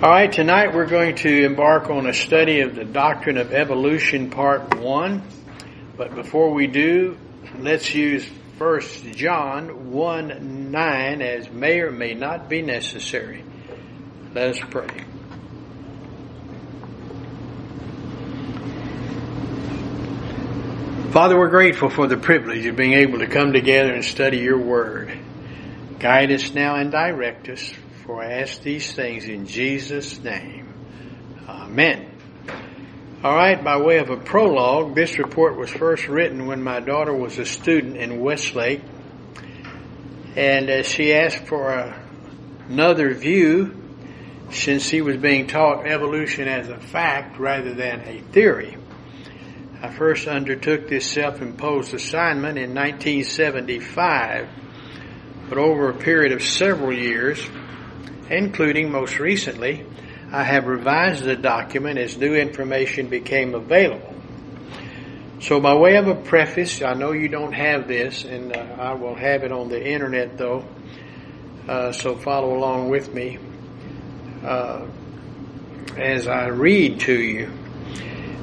All right, tonight we're going to embark on a study of the doctrine of evolution, part one. But before we do, let's use First John 1 9 as may or may not be necessary. Let us pray. Father, we're grateful for the privilege of being able to come together and study your word. Guide us now and direct us for I ask these things in Jesus' name. Amen. All right, by way of a prologue, this report was first written when my daughter was a student in Westlake, and uh, she asked for a, another view since he was being taught evolution as a fact rather than a theory. I first undertook this self-imposed assignment in 1975, but over a period of several years, including most recently, I have revised the document as new information became available. So by way of a preface, I know you don't have this, and uh, I will have it on the internet though, uh, so follow along with me uh, as I read to you.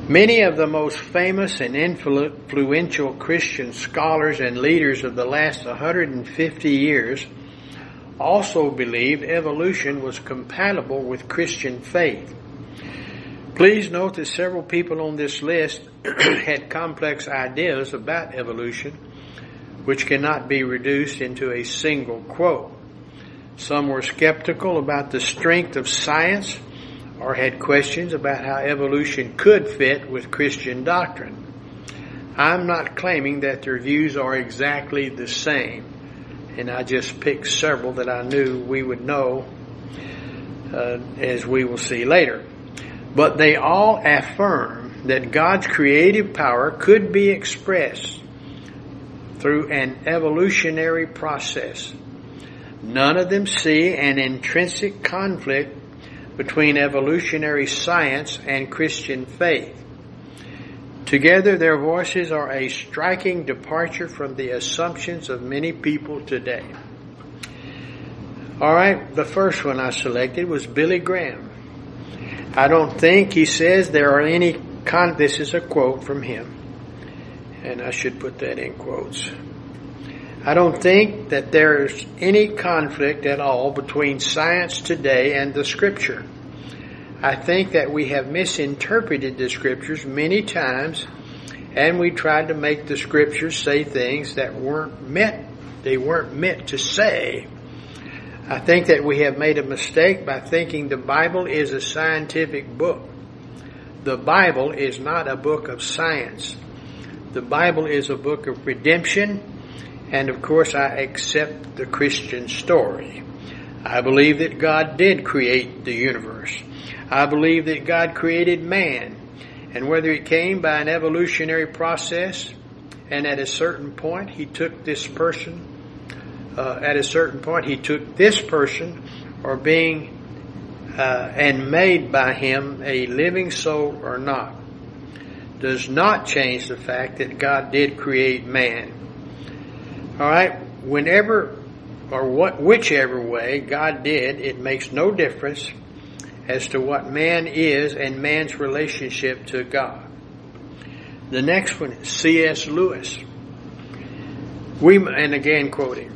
Many of the most famous and influential Christian scholars and leaders of the last 150 years also believed evolution was compatible with Christian faith. Please note that several people on this list had complex ideas about evolution, which cannot be reduced into a single quote. Some were skeptical about the strength of science or had questions about how evolution could fit with Christian doctrine. I'm not claiming that their views are exactly the same and I just picked several that I knew we would know uh, as we will see later. But they all affirm that God's creative power could be expressed through an evolutionary process. None of them see an intrinsic conflict between evolutionary science and Christian faith. Together, their voices are a striking departure from the assumptions of many people today. All right, the first one I selected was Billy Graham. I don't think he says there are any con. This is a quote from him, and I should put that in quotes. I don't think that there's any conflict at all between science today and the scripture. I think that we have misinterpreted the scriptures many times and we tried to make the scriptures say things that weren't meant, they weren't meant to say. I think that we have made a mistake by thinking the Bible is a scientific book. The Bible is not a book of science. The Bible is a book of redemption, and of course I accept the Christian story. I believe that God did create the universe. I believe that God created man, and whether it came by an evolutionary process, and at a certain point he took this person, uh, at a certain point he took this person, or being uh, and made by him a living soul or not, does not change the fact that God did create man. All right, whenever or what, whichever way God did, it makes no difference as to what man is and man's relationship to God. The next one, C.S. Lewis. We, and again quoting,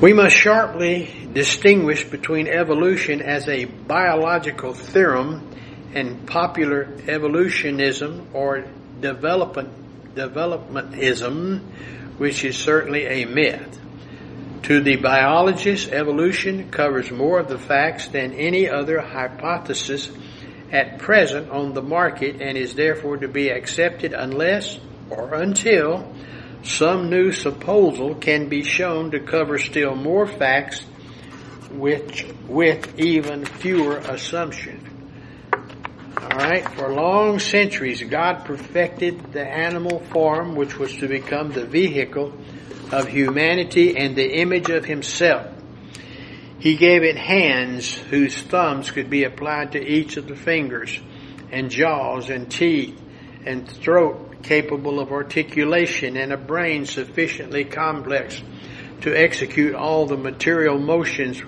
we must sharply distinguish between evolution as a biological theorem and popular evolutionism or development, developmentism, which is certainly a myth. To the biologist, evolution covers more of the facts than any other hypothesis at present on the market and is therefore to be accepted unless or until some new supposal can be shown to cover still more facts which, with even fewer assumptions. Alright, for long centuries God perfected the animal form which was to become the vehicle of humanity and the image of himself. He gave it hands whose thumbs could be applied to each of the fingers, and jaws and teeth, and throat capable of articulation, and a brain sufficiently complex to execute all the material motions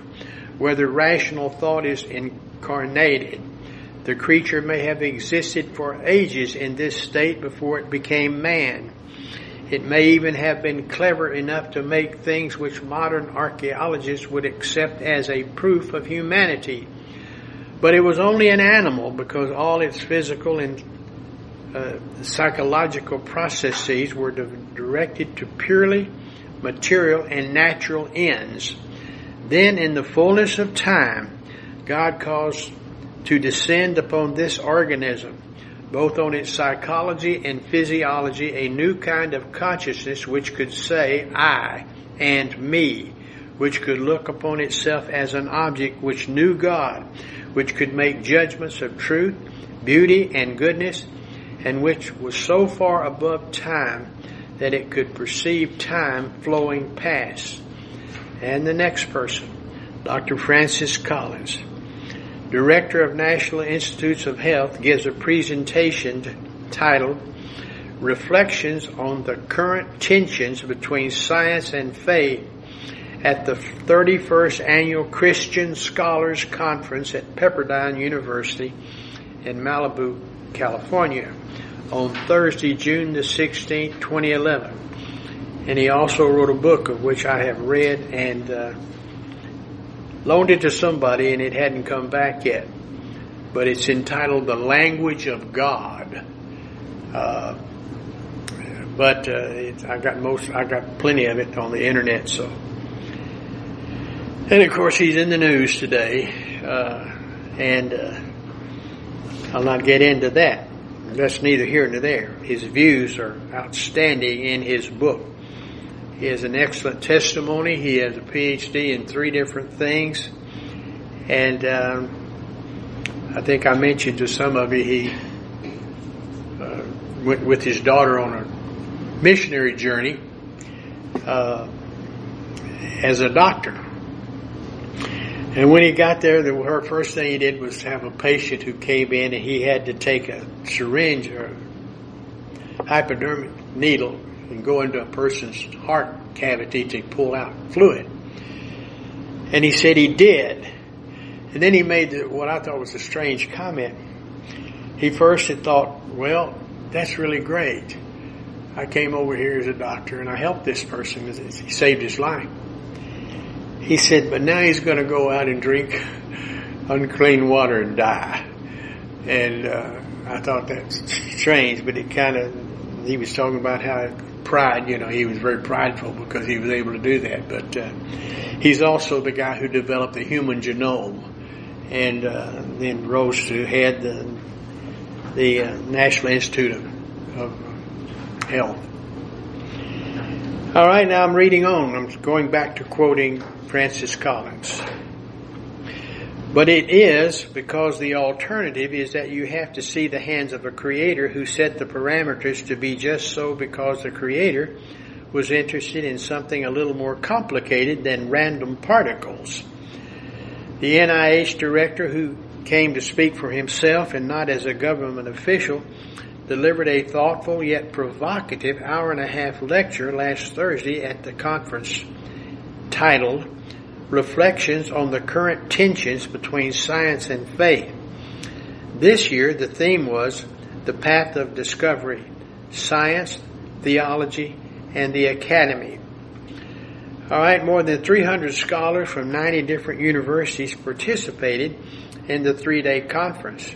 where the rational thought is incarnated. The creature may have existed for ages in this state before it became man. It may even have been clever enough to make things which modern archaeologists would accept as a proof of humanity. But it was only an animal because all its physical and uh, psychological processes were directed to purely material and natural ends. Then in the fullness of time, God caused to descend upon this organism both on its psychology and physiology, a new kind of consciousness which could say, I and me, which could look upon itself as an object which knew God, which could make judgments of truth, beauty, and goodness, and which was so far above time that it could perceive time flowing past. And the next person, Dr. Francis Collins director of National Institutes of Health, gives a presentation titled Reflections on the Current Tensions Between Science and Faith at the 31st Annual Christian Scholars Conference at Pepperdine University in Malibu, California on Thursday, June the 16th, 2011. And he also wrote a book of which I have read and uh, loaned it to somebody and it hadn't come back yet. But it's entitled The Language of God. Uh, but uh, I got most, I got plenty of it on the internet. So, and of course, he's in the news today, uh, and uh, I'll not get into that. That's neither here nor there. His views are outstanding in his book. He has an excellent testimony. He has a PhD in three different things. And um, I think I mentioned to some of you he uh, went with his daughter on a missionary journey uh, as a doctor. And when he got there, the, her first thing he did was have a patient who came in and he had to take a syringe or hypodermic needle and go into a person's heart cavity to pull out fluid. And he said he did. And then he made the, what I thought was a strange comment. He first had thought, well, that's really great. I came over here as a doctor and I helped this person. He saved his life. He said, but now he's going to go out and drink unclean water and die. And uh, I thought that's strange, but it kind of, he was talking about how pride, you know, he was very prideful because he was able to do that. But uh, he's also the guy who developed the human genome and uh, then rose to head the, the uh, National Institute of, of Health. All right, now I'm reading on. I'm going back to quoting Francis Collins. But it is because the alternative is that you have to see the hands of a creator who set the parameters to be just so because the creator was interested in something a little more complicated than random particles. The NIH director who came to speak for himself and not as a government official delivered a thoughtful yet provocative hour and a half lecture last Thursday at the conference titled reflections on the current tensions between science and faith. This year, the theme was the path of discovery, science, theology, and the academy. All right, more than 300 scholars from 90 different universities participated in the three day conference,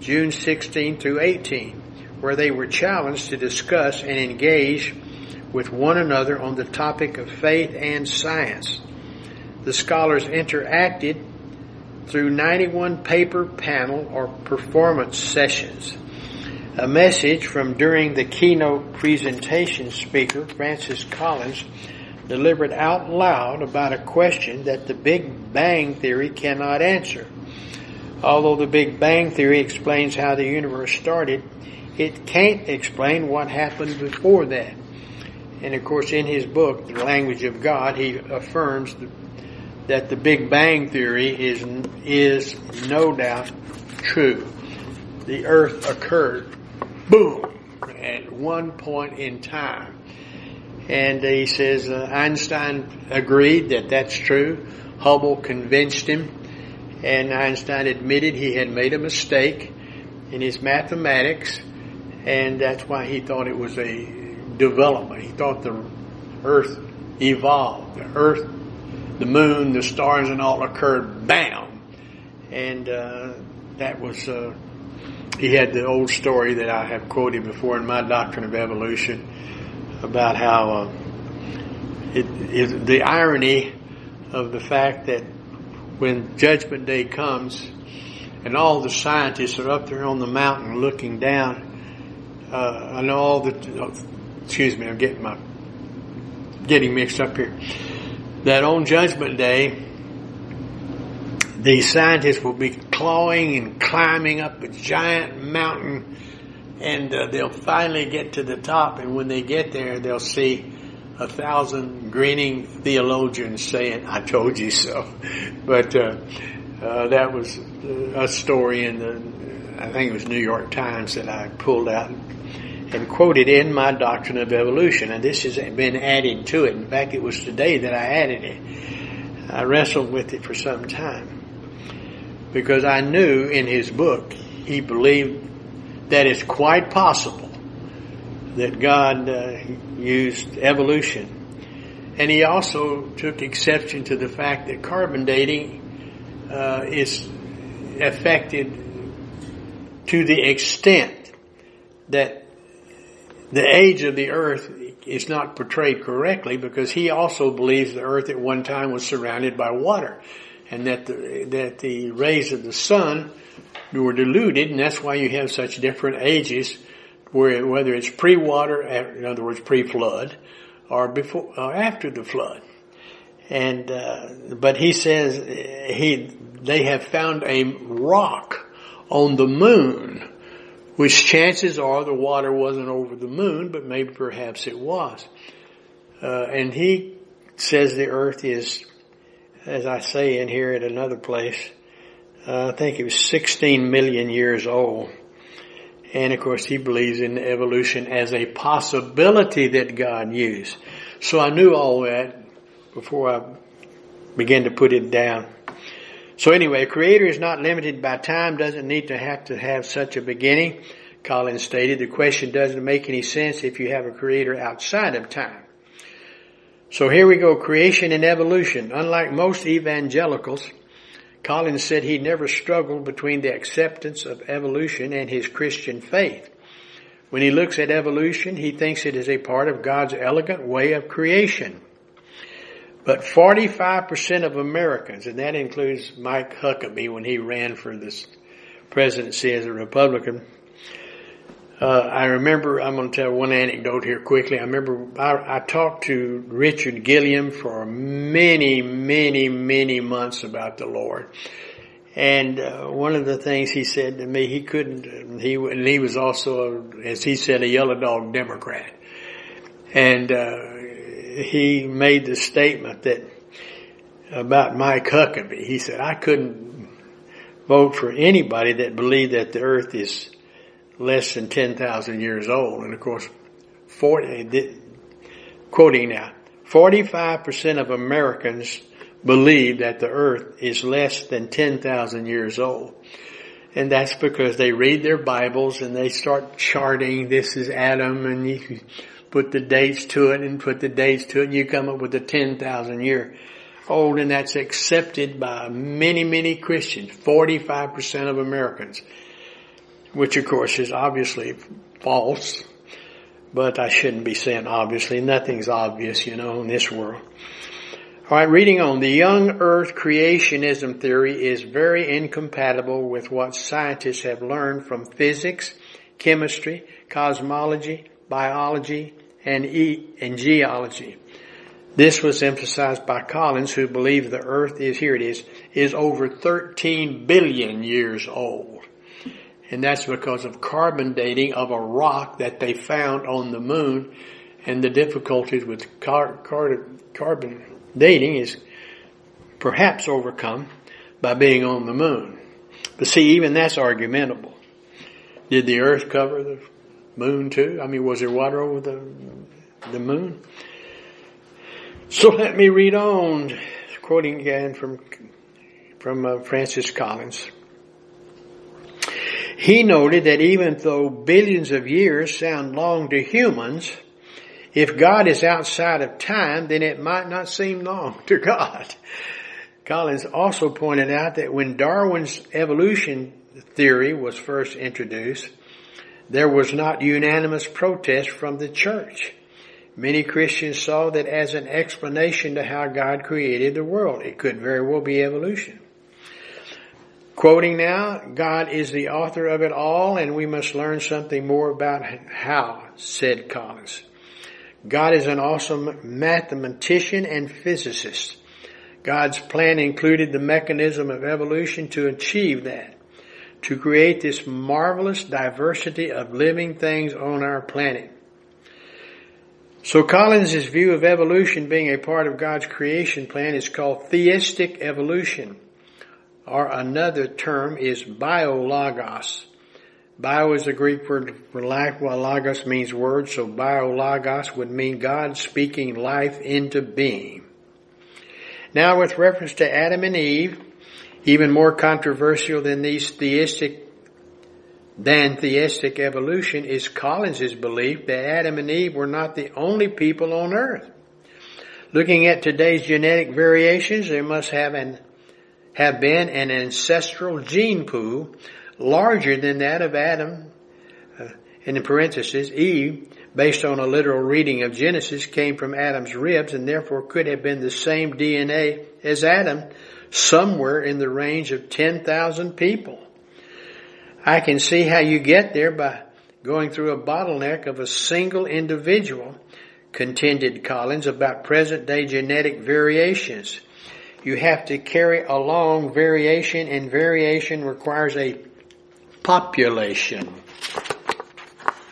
June 16 through 18, where they were challenged to discuss and engage with one another on the topic of faith and science the scholars interacted through 91 paper panel or performance sessions. A message from during the keynote presentation speaker, Francis Collins, delivered out loud about a question that the Big Bang Theory cannot answer. Although the Big Bang Theory explains how the universe started, it can't explain what happened before that. And of course, in his book, The Language of God, he affirms that the Big Bang Theory is, is no doubt true. The earth occurred, boom, at one point in time. And he says uh, Einstein agreed that that's true. Hubble convinced him, and Einstein admitted he had made a mistake in his mathematics, and that's why he thought it was a development. He thought the Earth evolved. The Earth, the Moon, the stars, and all occurred, bam, and uh, that was. Uh, he had the old story that I have quoted before in my doctrine of evolution about how uh, it is the irony of the fact that when Judgment Day comes and all the scientists are up there on the mountain looking down, uh, and all the excuse me, I'm getting my getting mixed up here. That on Judgment Day, the scientists will be clawing and climbing up a giant mountain and uh, they'll finally get to the top and when they get there they'll see a thousand grinning theologians saying i told you so. But uh, uh, that was a story in the i think it was new york times that i pulled out and quoted in my doctrine of evolution and this has been added to it in fact it was today that i added it i wrestled with it for some time because I knew in his book he believed that it's quite possible that God uh, used evolution. And he also took exception to the fact that carbon dating uh, is affected to the extent that the age of the earth is not portrayed correctly because he also believes the earth at one time was surrounded by water and that the, that the rays of the sun were diluted, and that's why you have such different ages, where whether it's pre-water, in other words, pre-flood, or before or after the flood. And uh, but he says he they have found a rock on the moon, which chances are the water wasn't over the moon, but maybe perhaps it was. Uh, and he says the earth is as I say in here at another place, uh, I think it was 16 million years old. And of course he believes in evolution as a possibility that God used. So I knew all that before I began to put it down. So anyway, a creator is not limited by time, doesn't need to have to have such a beginning. Collins stated the question doesn't make any sense if you have a creator outside of time. So here we go, creation and evolution. Unlike most evangelicals, Collins said he never struggled between the acceptance of evolution and his Christian faith. When he looks at evolution, he thinks it is a part of God's elegant way of creation. But 45% of Americans, and that includes Mike Huckabee when he ran for this presidency as a Republican, uh, I remember, I'm going to tell one anecdote here quickly. I remember I, I, talked to Richard Gilliam for many, many, many months about the Lord. And uh, one of the things he said to me, he couldn't, he, and he was also, a, as he said, a yellow dog Democrat. And uh, he made the statement that about Mike Huckabee. He said, I couldn't vote for anybody that believed that the earth is less than 10,000 years old. And of course, 40, eh, quoting now, 45% of Americans believe that the earth is less than 10,000 years old. And that's because they read their Bibles and they start charting, this is Adam, and you put the dates to it and put the dates to it, and you come up with a 10,000 year old, and that's accepted by many, many Christians, 45% of Americans which of course is obviously false, but I shouldn't be saying obviously. Nothing's obvious, you know, in this world. Alright, reading on. The young earth creationism theory is very incompatible with what scientists have learned from physics, chemistry, cosmology, biology, and, e- and geology. This was emphasized by Collins, who believed the earth is, here it is, is over 13 billion years old and that's because of carbon dating of a rock that they found on the moon. And the difficulties with car- car- carbon dating is perhaps overcome by being on the moon. But see, even that's argumentable. Did the earth cover the moon too? I mean, was there water over the, the moon? So let me read on, quoting again from from uh, Francis Collins. He noted that even though billions of years sound long to humans, if God is outside of time, then it might not seem long to God. Collins also pointed out that when Darwin's evolution theory was first introduced, there was not unanimous protest from the church. Many Christians saw that as an explanation to how God created the world. It could very well be evolution. Quoting now, God is the author of it all and we must learn something more about how, said Collins. God is an awesome mathematician and physicist. God's plan included the mechanism of evolution to achieve that, to create this marvelous diversity of living things on our planet. So Collins' view of evolution being a part of God's creation plan is called theistic evolution, or another term is biologos. Bio is the Greek word for life, while logos means word, so biologos would mean God speaking life into being. Now with reference to Adam and Eve, even more controversial than these theistic than theistic evolution is Collins's belief that Adam and Eve were not the only people on earth. Looking at today's genetic variations, there must have an have been an ancestral gene pool larger than that of Adam, uh, in the parentheses, Eve, based on a literal reading of Genesis, came from Adam's ribs and therefore could have been the same DNA as Adam, somewhere in the range of 10,000 people. I can see how you get there by going through a bottleneck of a single individual, contended Collins about present day genetic variations. You have to carry along variation and variation requires a population.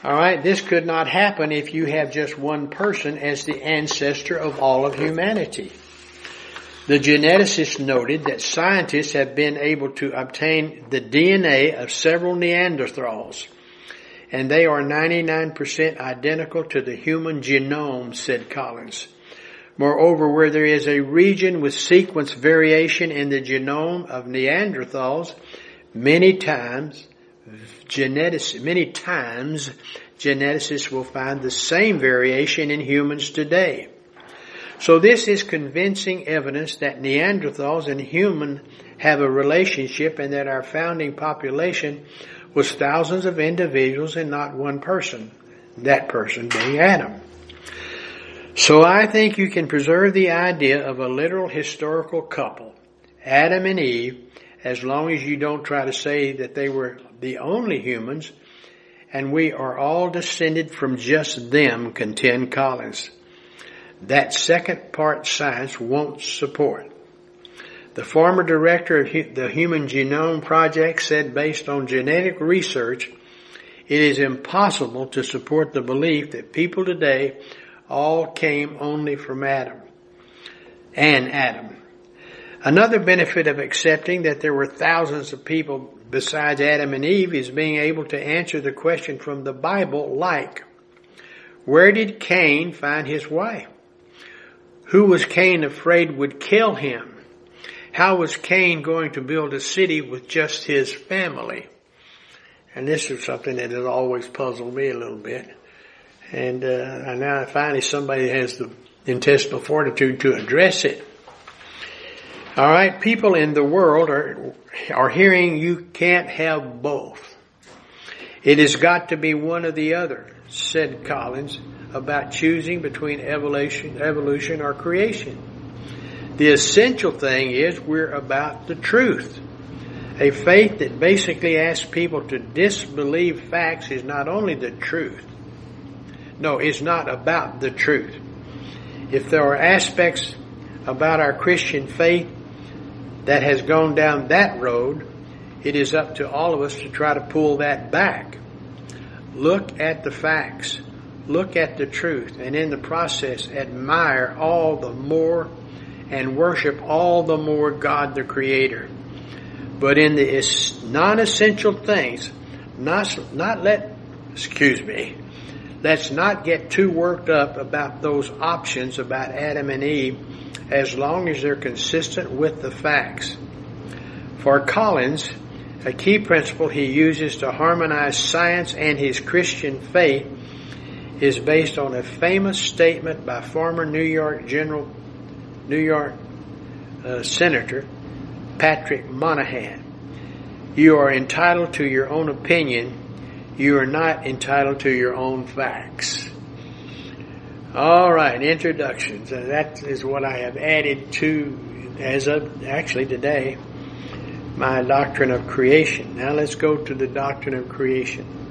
Alright, this could not happen if you have just one person as the ancestor of all of humanity. The geneticists noted that scientists have been able to obtain the DNA of several Neanderthals, and they are 99% identical to the human genome, said Collins. Moreover, where there is a region with sequence variation in the genome of Neanderthals, many times geneticists, many times geneticists will find the same variation in humans today. So this is convincing evidence that Neanderthals and human have a relationship and that our founding population was thousands of individuals and not one person. That person being Adam. So I think you can preserve the idea of a literal historical couple, Adam and Eve, as long as you don't try to say that they were the only humans, and we are all descended from just them, contend Collins. That second part science won't support. The former director of the Human Genome Project said based on genetic research, it is impossible to support the belief that people today all came only from Adam and Adam. Another benefit of accepting that there were thousands of people besides Adam and Eve is being able to answer the question from the Bible like, where did Cain find his wife? Who was Cain afraid would kill him? How was Cain going to build a city with just his family? And this is something that has always puzzled me a little bit. And, uh, now finally somebody has the intestinal fortitude to address it. All right, people in the world are are hearing you can't have both. It has got to be one or the other, said Collins about choosing between evolution, evolution or creation. The essential thing is we're about the truth. A faith that basically asks people to disbelieve facts is not only the truth. No, it's not about the truth. If there are aspects about our Christian faith that has gone down that road, it is up to all of us to try to pull that back. Look at the facts. Look at the truth. And in the process, admire all the more and worship all the more God the Creator. But in the non-essential things, not, not let, excuse me, let's not get too worked up about those options about Adam and Eve as long as they're consistent with the facts. For Collins, a key principle he uses to harmonize science and his Christian faith is based on a famous statement by former New York General, New York uh, Senator Patrick Moynihan. You are entitled to your own opinion. You are not entitled to your own facts. All right, introductions. That is what I have added to, as of actually today, my doctrine of creation. Now let's go to the doctrine of creation.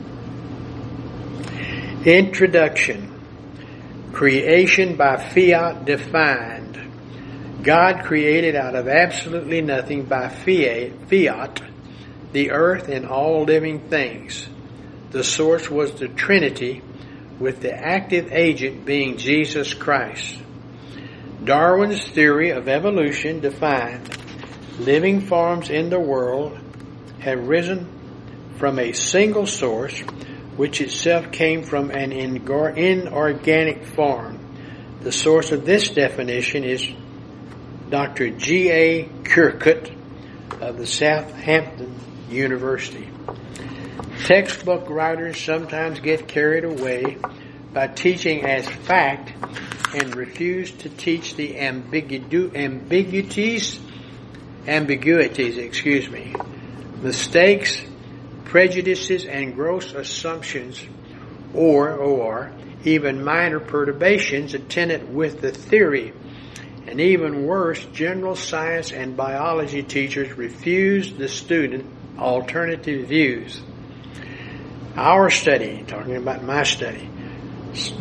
Introduction. Creation by fiat defined. God created out of absolutely nothing by fiat the earth and all living things. The source was the Trinity with the active agent being Jesus Christ. Darwin's theory of evolution defined living forms in the world have risen from a single source, which itself came from an inorganic form. The source of this definition is Dr. G. A. Kerkut of the Southampton University. Textbook writers sometimes get carried away by teaching as fact and refuse to teach the ambigu- ambiguities ambiguities, excuse me, mistakes, prejudices, and gross assumptions, or, or, even minor perturbations attendant with the theory. And even worse, general science and biology teachers refuse the student alternative views. Our study, talking about my study,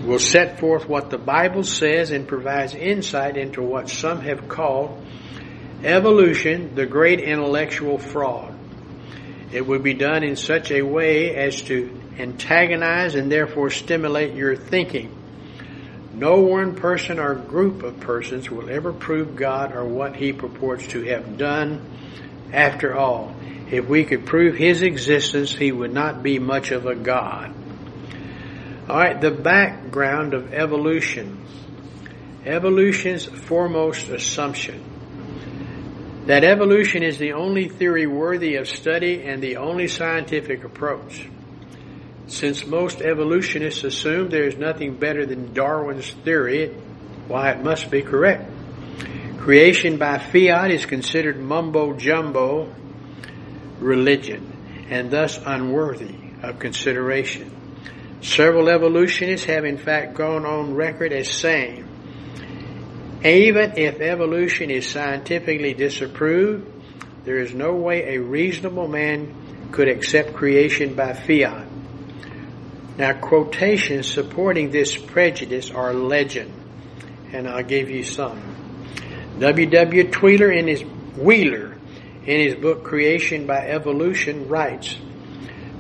will set forth what the Bible says and provides insight into what some have called Evolution, the great intellectual fraud. It would be done in such a way as to antagonize and therefore stimulate your thinking. No one person or group of persons will ever prove God or what He purports to have done. After all, if we could prove His existence, He would not be much of a God. Alright, the background of evolution. Evolution's foremost assumption that evolution is the only theory worthy of study and the only scientific approach. Since most evolutionists assume there is nothing better than Darwin's theory, why it must be correct. Creation by fiat is considered mumbo jumbo religion and thus unworthy of consideration. Several evolutionists have in fact gone on record as saying even if evolution is scientifically disapproved, there is no way a reasonable man could accept creation by fiat. Now, quotations supporting this prejudice are legend, and I'll give you some. W. W. Wheeler in his Wheeler in his book Creation by Evolution writes,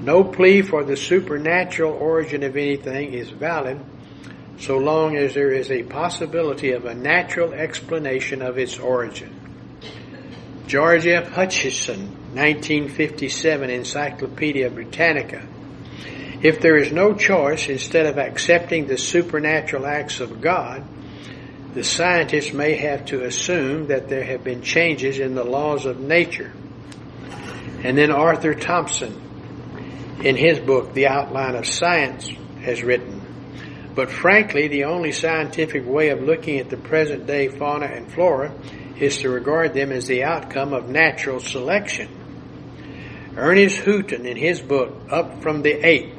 "No plea for the supernatural origin of anything is valid so long as there is a possibility of a natural explanation of its origin. George F. Hutcheson, 1957 Encyclopedia Britannica. If there is no choice, instead of accepting the supernatural acts of God, the scientists may have to assume that there have been changes in the laws of nature. And then Arthur Thomson, in his book, The Outline of Science, has written, but frankly, the only scientific way of looking at the present day fauna and flora is to regard them as the outcome of natural selection. Earnest Hooton, in his book, Up from the Ape,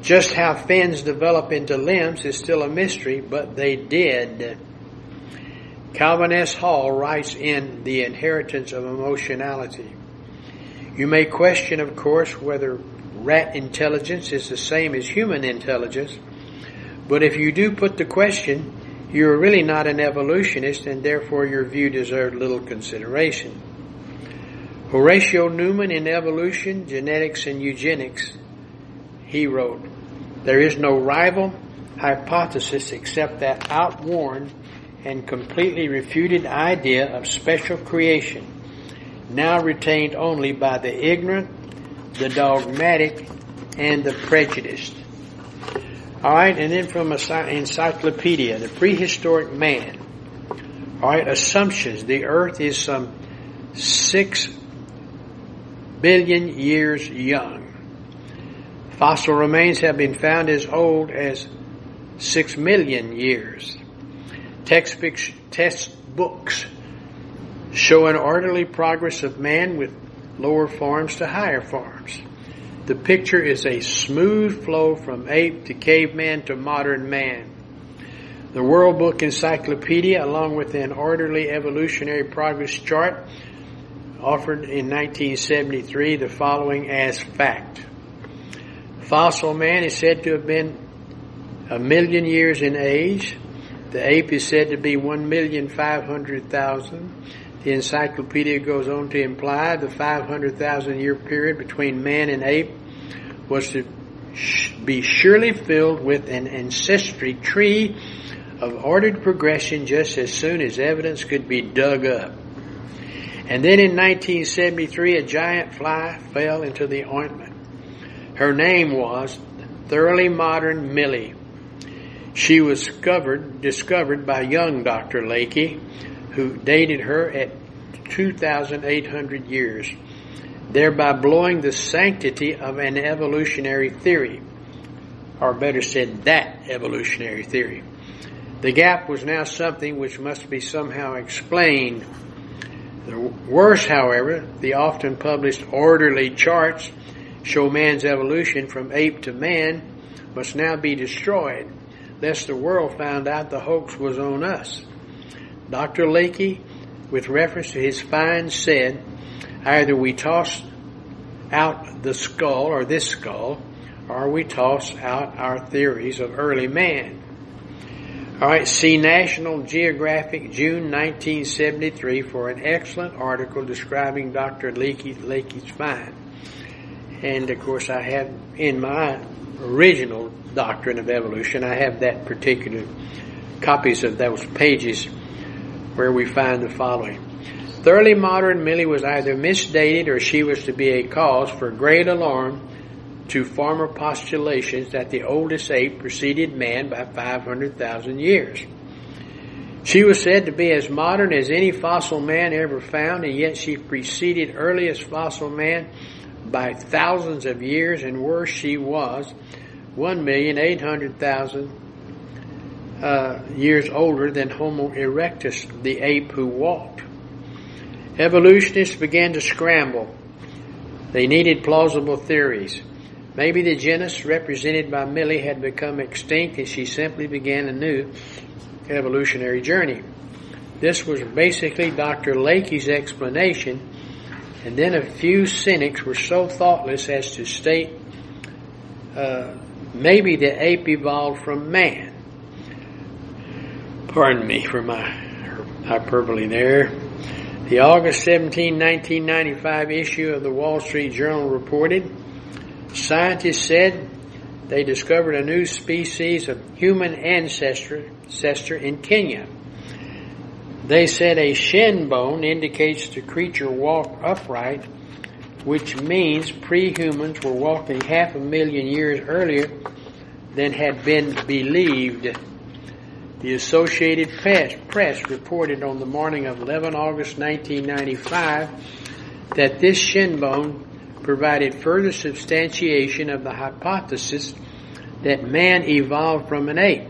just how fins develop into limbs is still a mystery, but they did. Calvin S. Hall writes in The Inheritance of Emotionality. You may question, of course, whether rat intelligence is the same as human intelligence, but if you do put the question, you're really not an evolutionist and therefore your view deserved little consideration. Horatio Newman in Evolution, Genetics and Eugenics, he wrote, There is no rival hypothesis except that outworn and completely refuted idea of special creation, now retained only by the ignorant, the dogmatic, and the prejudiced. All right, and then from an encyclopedia, the prehistoric man. All right, assumptions. The earth is some six billion years young. Fossil remains have been found as old as six million years. Textbooks, textbooks show an orderly progress of man with lower forms to higher forms. The picture is a smooth flow from ape to caveman to modern man. The World Book Encyclopedia, along with an orderly evolutionary progress chart, offered in 1973 the following as fact. Fossil man is said to have been a million years in age. The ape is said to be 1,500,000. The encyclopedia goes on to imply the 500,000 year period between man and ape was to be surely filled with an ancestry tree of ordered progression just as soon as evidence could be dug up. And then in 1973, a giant fly fell into the ointment. Her name was Thoroughly Modern Millie. She was discovered, discovered by young Dr. Leakey, who dated her at 2,800 years, thereby blowing the sanctity of an evolutionary theory, or better said, that evolutionary theory. The gap was now something which must be somehow explained. The worse, however, the often published orderly charts show man's evolution from ape to man must now be destroyed, lest the world found out the hoax was on us. Dr. Leakey, with reference to his finds, said, either we toss out the skull or this skull, or we toss out our theories of early man. All right, see National Geographic, June 1973, for an excellent article describing Dr. Leakey, Leakey's find. And of course, I have in my original doctrine of evolution, I have that particular copies of those pages where we find the following. Thoroughly modern Millie was either misdated or she was to be a cause for great alarm to former postulations that the oldest ape preceded man by 500,000 years. She was said to be as modern as any fossil man ever found, and yet she preceded earliest fossil man by thousands of years, and worse, she was 1,800,000 uh, years older than Homo erectus, the ape who walked. Evolutionists began to scramble. They needed plausible theories. Maybe the genus represented by Millie had become extinct and she simply began a new evolutionary journey. This was basically Dr. Leakey's explanation, and then a few cynics were so thoughtless as to state uh, maybe the ape evolved from man. Pardon me for my hyperbole there. The August 17, 1995 issue of the Wall Street Journal reported scientists said they discovered a new species of human ancestor, ancestor in Kenya. They said a shin bone indicates the creature walked upright, which means pre-humans were walking half a million years earlier than had been believed the Associated Press reported on the morning of 11 August 1995 that this shin bone provided further substantiation of the hypothesis that man evolved from an ape.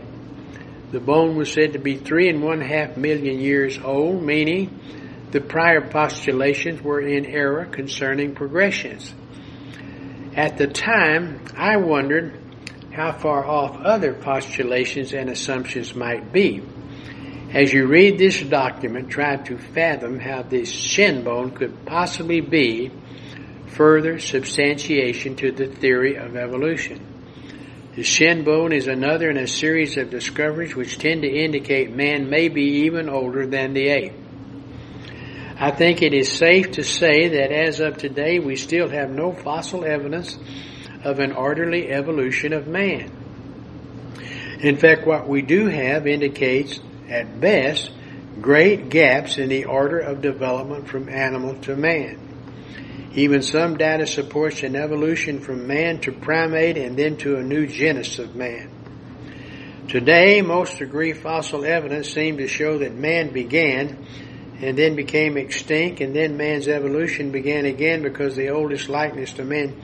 The bone was said to be three and one half million years old, meaning the prior postulations were in error concerning progressions. At the time, I wondered how far off other postulations and assumptions might be. As you read this document, try to fathom how this shin bone could possibly be further substantiation to the theory of evolution. The shin bone is another in a series of discoveries which tend to indicate man may be even older than the ape. I think it is safe to say that as of today we still have no fossil evidence of an orderly evolution of man. In fact, what we do have indicates, at best, great gaps in the order of development from animal to man. Even some data supports an evolution from man to primate and then to a new genus of man. Today, most agree fossil evidence seems to show that man began and then became extinct and then man's evolution began again because the oldest likeness to man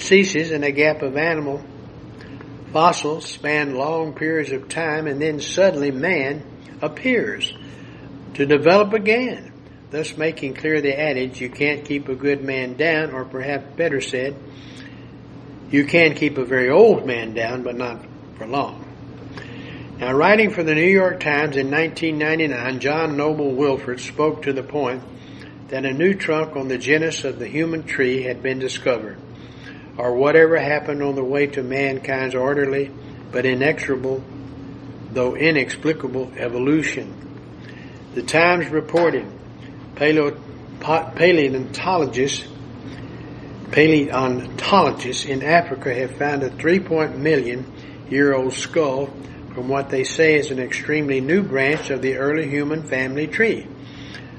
ceases and a gap of animal fossils span long periods of time and then suddenly man appears to develop again, thus making clear the adage, you can't keep a good man down, or perhaps better said, you can keep a very old man down, but not for long. Now, writing for the New York Times in 1999, John Noble Wilford spoke to the point that a new trunk on the genus of the human tree had been discovered, or whatever happened on the way to mankind's orderly but inexorable, though inexplicable, evolution. The Times reported paleo, paleontologists paleontologists in Africa have found a 3 million year old skull from what they say is an extremely new branch of the early human family tree.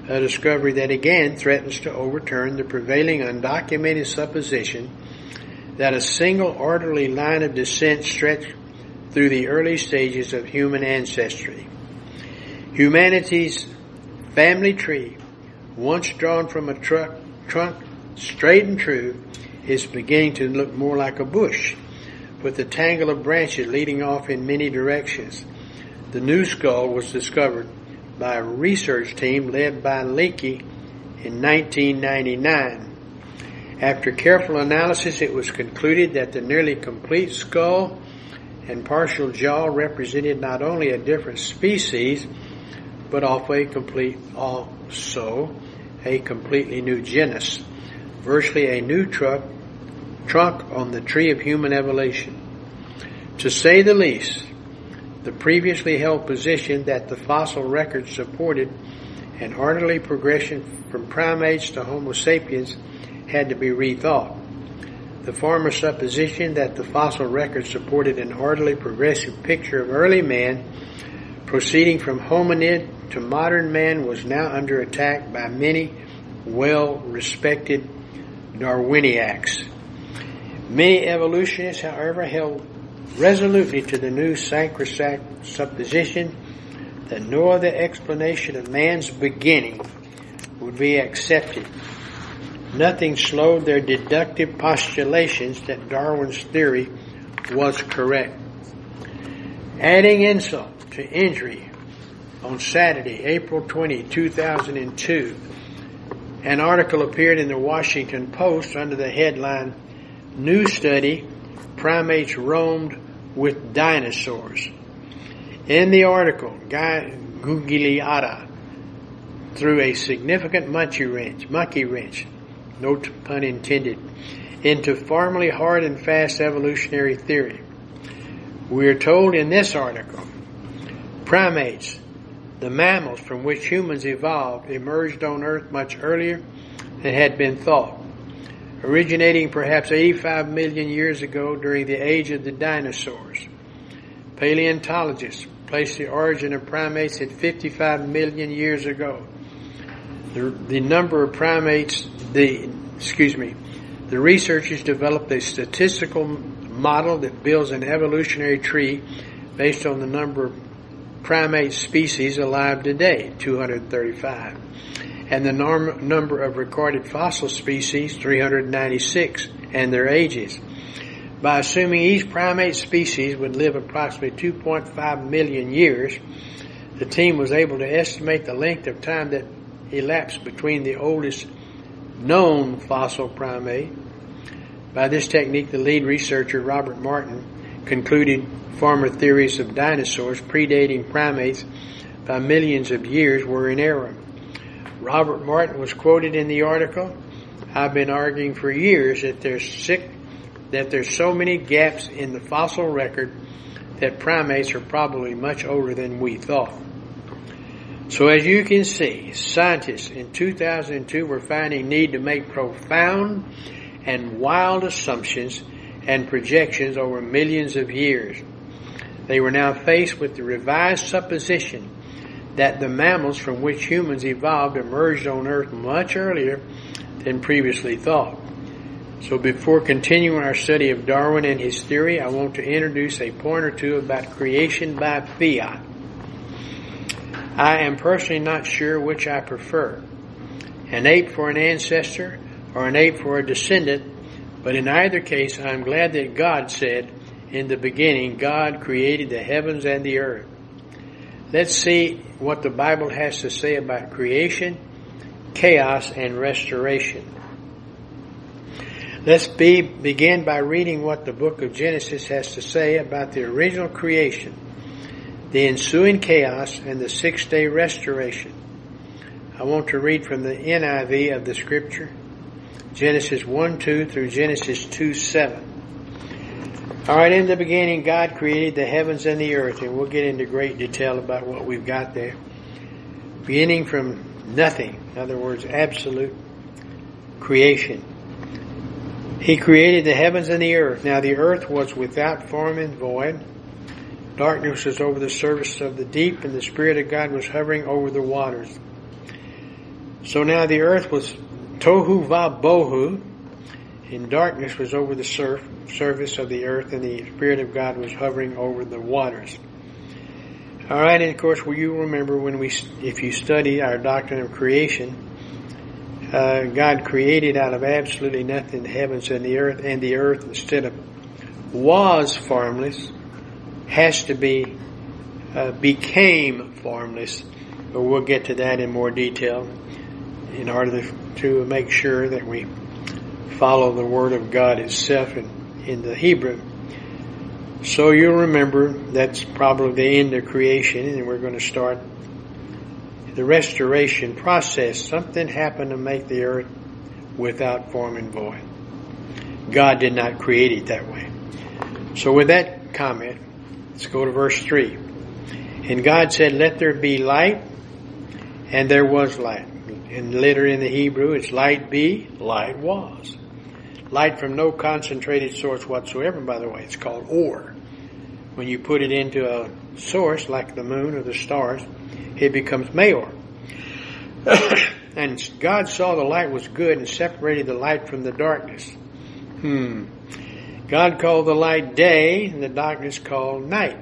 A discovery that again threatens to overturn the prevailing undocumented supposition that a single orderly line of descent stretched through the early stages of human ancestry. Humanity's family tree, once drawn from a truck, trunk straight and true, is beginning to look more like a bush, with a tangle of branches leading off in many directions. The new skull was discovered by a research team led by Leakey in 1999. After careful analysis, it was concluded that the nearly complete skull and partial jaw represented not only a different species, but also a complete, also a completely new genus, virtually a new trunk on the tree of human evolution. To say the least, the previously held position that the fossil record supported an orderly progression from primates to Homo sapiens had to be rethought. The former supposition that the fossil record supported an orderly progressive picture of early man proceeding from hominid to modern man was now under attack by many well respected Darwiniacs. Many evolutionists, however, held resolutely to the new sacrosanct supposition that no other explanation of man's beginning would be accepted. Nothing slowed their deductive postulations that Darwin's theory was correct. Adding insult to injury, on Saturday, April 20, 2002, an article appeared in the Washington Post under the headline New Study Primates Roamed with Dinosaurs. In the article, Guy Gugliotta threw a significant monkey wrench, monkey wrench, no pun intended, into formerly hard and fast evolutionary theory. We are told in this article, primates the mammals from which humans evolved emerged on Earth much earlier than had been thought, originating perhaps 85 million years ago during the age of the dinosaurs. Paleontologists place the origin of primates at 55 million years ago. The, the number of primates, the, excuse me, the researchers developed a statistical model that builds an evolutionary tree based on the number of primate species alive today, 235, and the norm, number of recorded fossil species, 396, and their ages. By assuming each primate species would live approximately 2.5 million years, the team was able to estimate the length of time that elapsed between the oldest known fossil primate. By this technique, the lead researcher, Robert Martin, concluded former theories of dinosaurs predating primates by millions of years were in error. Robert Martin was quoted in the article. I've been arguing for years that there's sick, that there's so many gaps in the fossil record that primates are probably much older than we thought. So as you can see, scientists in 2002 were finding need to make profound and wild assumptions and projections over millions of years. They were now faced with the revised supposition that the mammals from which humans evolved emerged on Earth much earlier than previously thought. So before continuing our study of Darwin and his theory, I want to introduce a point or two about creation by fiat. I am personally not sure which I prefer. An ape for an ancestor or an ape for a descendant, but in either case I am glad that God said, in the beginning God created the heavens and the earth. Let's see what the Bible has to say about creation, chaos, and restoration. Let's be, begin by reading what the book of Genesis has to say about the original creation, the ensuing chaos, and the six day restoration. I want to read from the NIV of the scripture, Genesis 1 2 through Genesis 2 7. All right, in the beginning, God created the heavens and the earth, and we'll get into great detail about what we've got there. Beginning from nothing, in other words, absolute creation. He created the heavens and the earth. Now the earth was without form and void. Darkness was over the surface of the deep, and the Spirit of God was hovering over the waters. So now the earth was tohu va bohu, and darkness was over the surf, surface of the earth, and the Spirit of God was hovering over the waters. All right, and of course, will you remember when we, if you study our doctrine of creation, uh, God created out of absolutely nothing the heavens and the earth, and the earth instead of was formless, has to be uh, became formless. But we'll get to that in more detail in order to, make sure that we follow the Word of God itself in, in the Hebrew. So you'll remember that's probably the end of creation, and we're going to start the restoration process. Something happened to make the earth without form and void. God did not create it that way. So with that comment, let's go to verse 3. And God said, Let there be light, and there was light. And later in the Hebrew, it's light be, light was. Light from no concentrated source whatsoever, by the way. It's called ore. When you put it into a source like the moon or the stars, it becomes mayor. and God saw the light was good and separated the light from the darkness. Hmm. God called the light day and the darkness called night.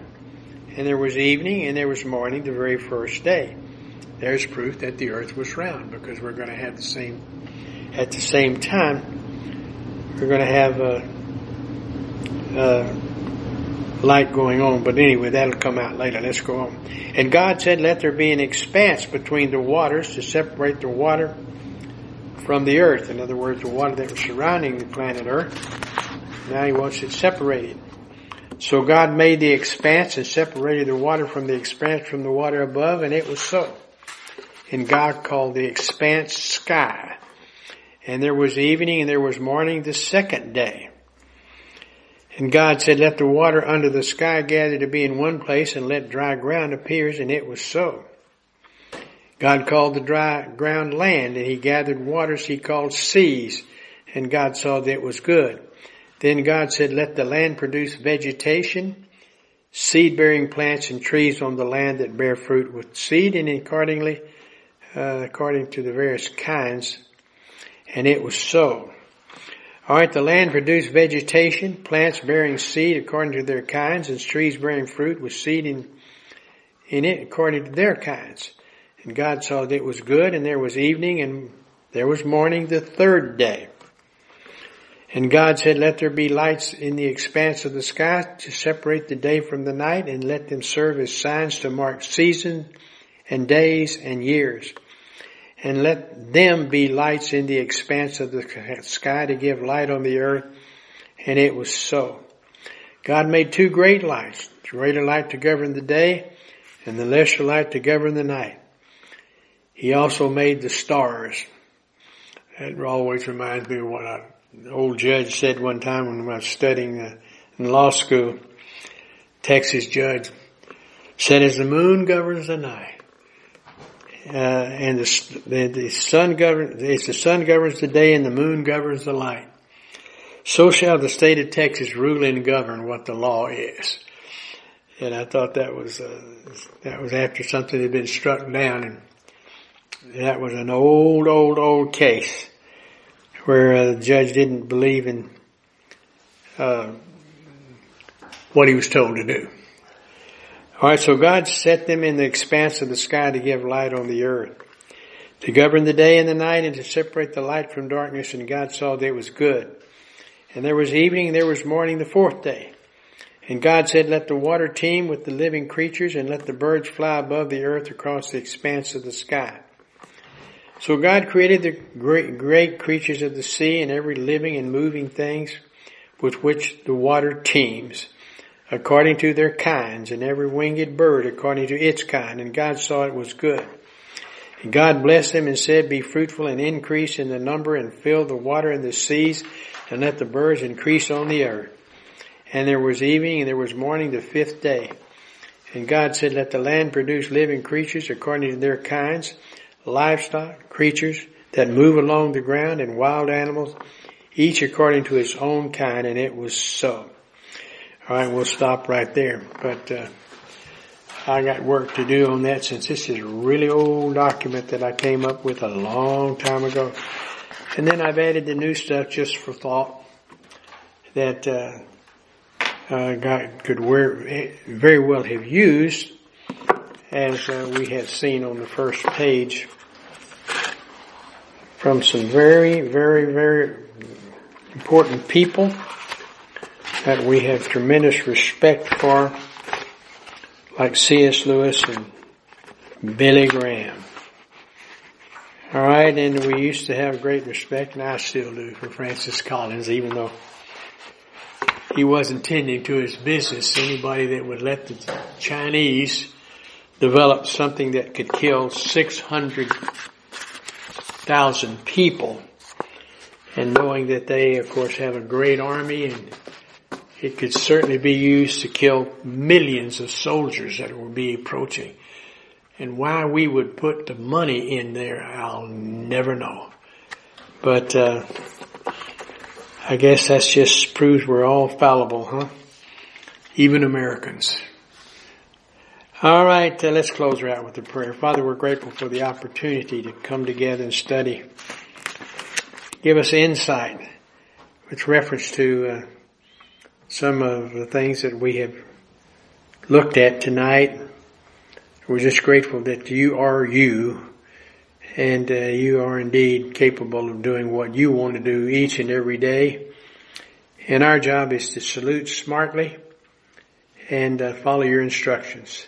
And there was evening and there was morning the very first day. There's proof that the earth was round because we're going to have the same, at the same time, we're going to have a, a light going on. But anyway, that'll come out later. Let's go on. And God said, Let there be an expanse between the waters to separate the water from the earth. In other words, the water that was surrounding the planet Earth. Now He wants it separated. So God made the expanse and separated the water from the expanse from the water above, and it was so. And God called the expanse sky. And there was evening and there was morning the second day. And God said, let the water under the sky gather to be in one place and let dry ground appears and it was so. God called the dry ground land and he gathered waters he called seas and God saw that it was good. Then God said, let the land produce vegetation, seed bearing plants and trees on the land that bear fruit with seed and accordingly, uh, according to the various kinds and it was so. Alright, the land produced vegetation, plants bearing seed according to their kinds, and trees bearing fruit with seed in, in it according to their kinds. And God saw that it was good, and there was evening, and there was morning the third day. And God said, let there be lights in the expanse of the sky to separate the day from the night, and let them serve as signs to mark seasons and days and years and let them be lights in the expanse of the sky to give light on the earth. And it was so. God made two great lights, the greater light to govern the day and the lesser light to govern the night. He also made the stars. That always reminds me of what an old judge said one time when I was studying uh, in law school. Texas judge said, as the moon governs the night, uh, and the, the, the sun governs, as the sun governs the day and the moon governs the light. So shall the state of Texas rule and govern what the law is. And I thought that was, uh, that was after something had been struck down and that was an old, old, old case. Where uh, the judge didn't believe in uh, what he was told to do. All right, so God set them in the expanse of the sky to give light on the earth, to govern the day and the night, and to separate the light from darkness. And God saw that it was good. And there was evening, and there was morning the fourth day. And God said, let the water teem with the living creatures and let the birds fly above the earth across the expanse of the sky. So God created the great, great creatures of the sea and every living and moving things with which the water teems according to their kinds and every winged bird according to its kind. And God saw it was good. And God blessed them and said, be fruitful and increase in the number and fill the water in the seas and let the birds increase on the earth. And there was evening and there was morning the fifth day. And God said, let the land produce living creatures according to their kinds, livestock, creatures that move along the ground and wild animals, each according to its own kind. And it was so. All right, we'll stop right there. But, uh, I got work to do on that since this is a really old document that I came up with a long time ago. And then I've added the new stuff just for thought that, uh, uh, God could very well have used, as uh, we have seen on the first page, from some very, very, very important people that we have tremendous respect for, like C.S. Lewis and Billy Graham. Alright, and we used to have great respect, and I still do, for Francis Collins, even though he wasn't tending to his business. Anybody that would let the Chinese develop something that could kill 600,000 people and knowing that they of course have a great army and it could certainly be used to kill millions of soldiers that will be approaching. And why we would put the money in there, I'll never know. But, uh, I guess that just proves we're all fallible, huh? Even Americans. All right, uh, let's close out with a prayer. Father, we're grateful for the opportunity to come together and study. Give us insight with reference to uh, some of the things that we have looked at tonight. We're just grateful that you are you and uh, you are indeed capable of doing what you want to do each and every day. And our job is to salute smartly and uh, follow your instructions.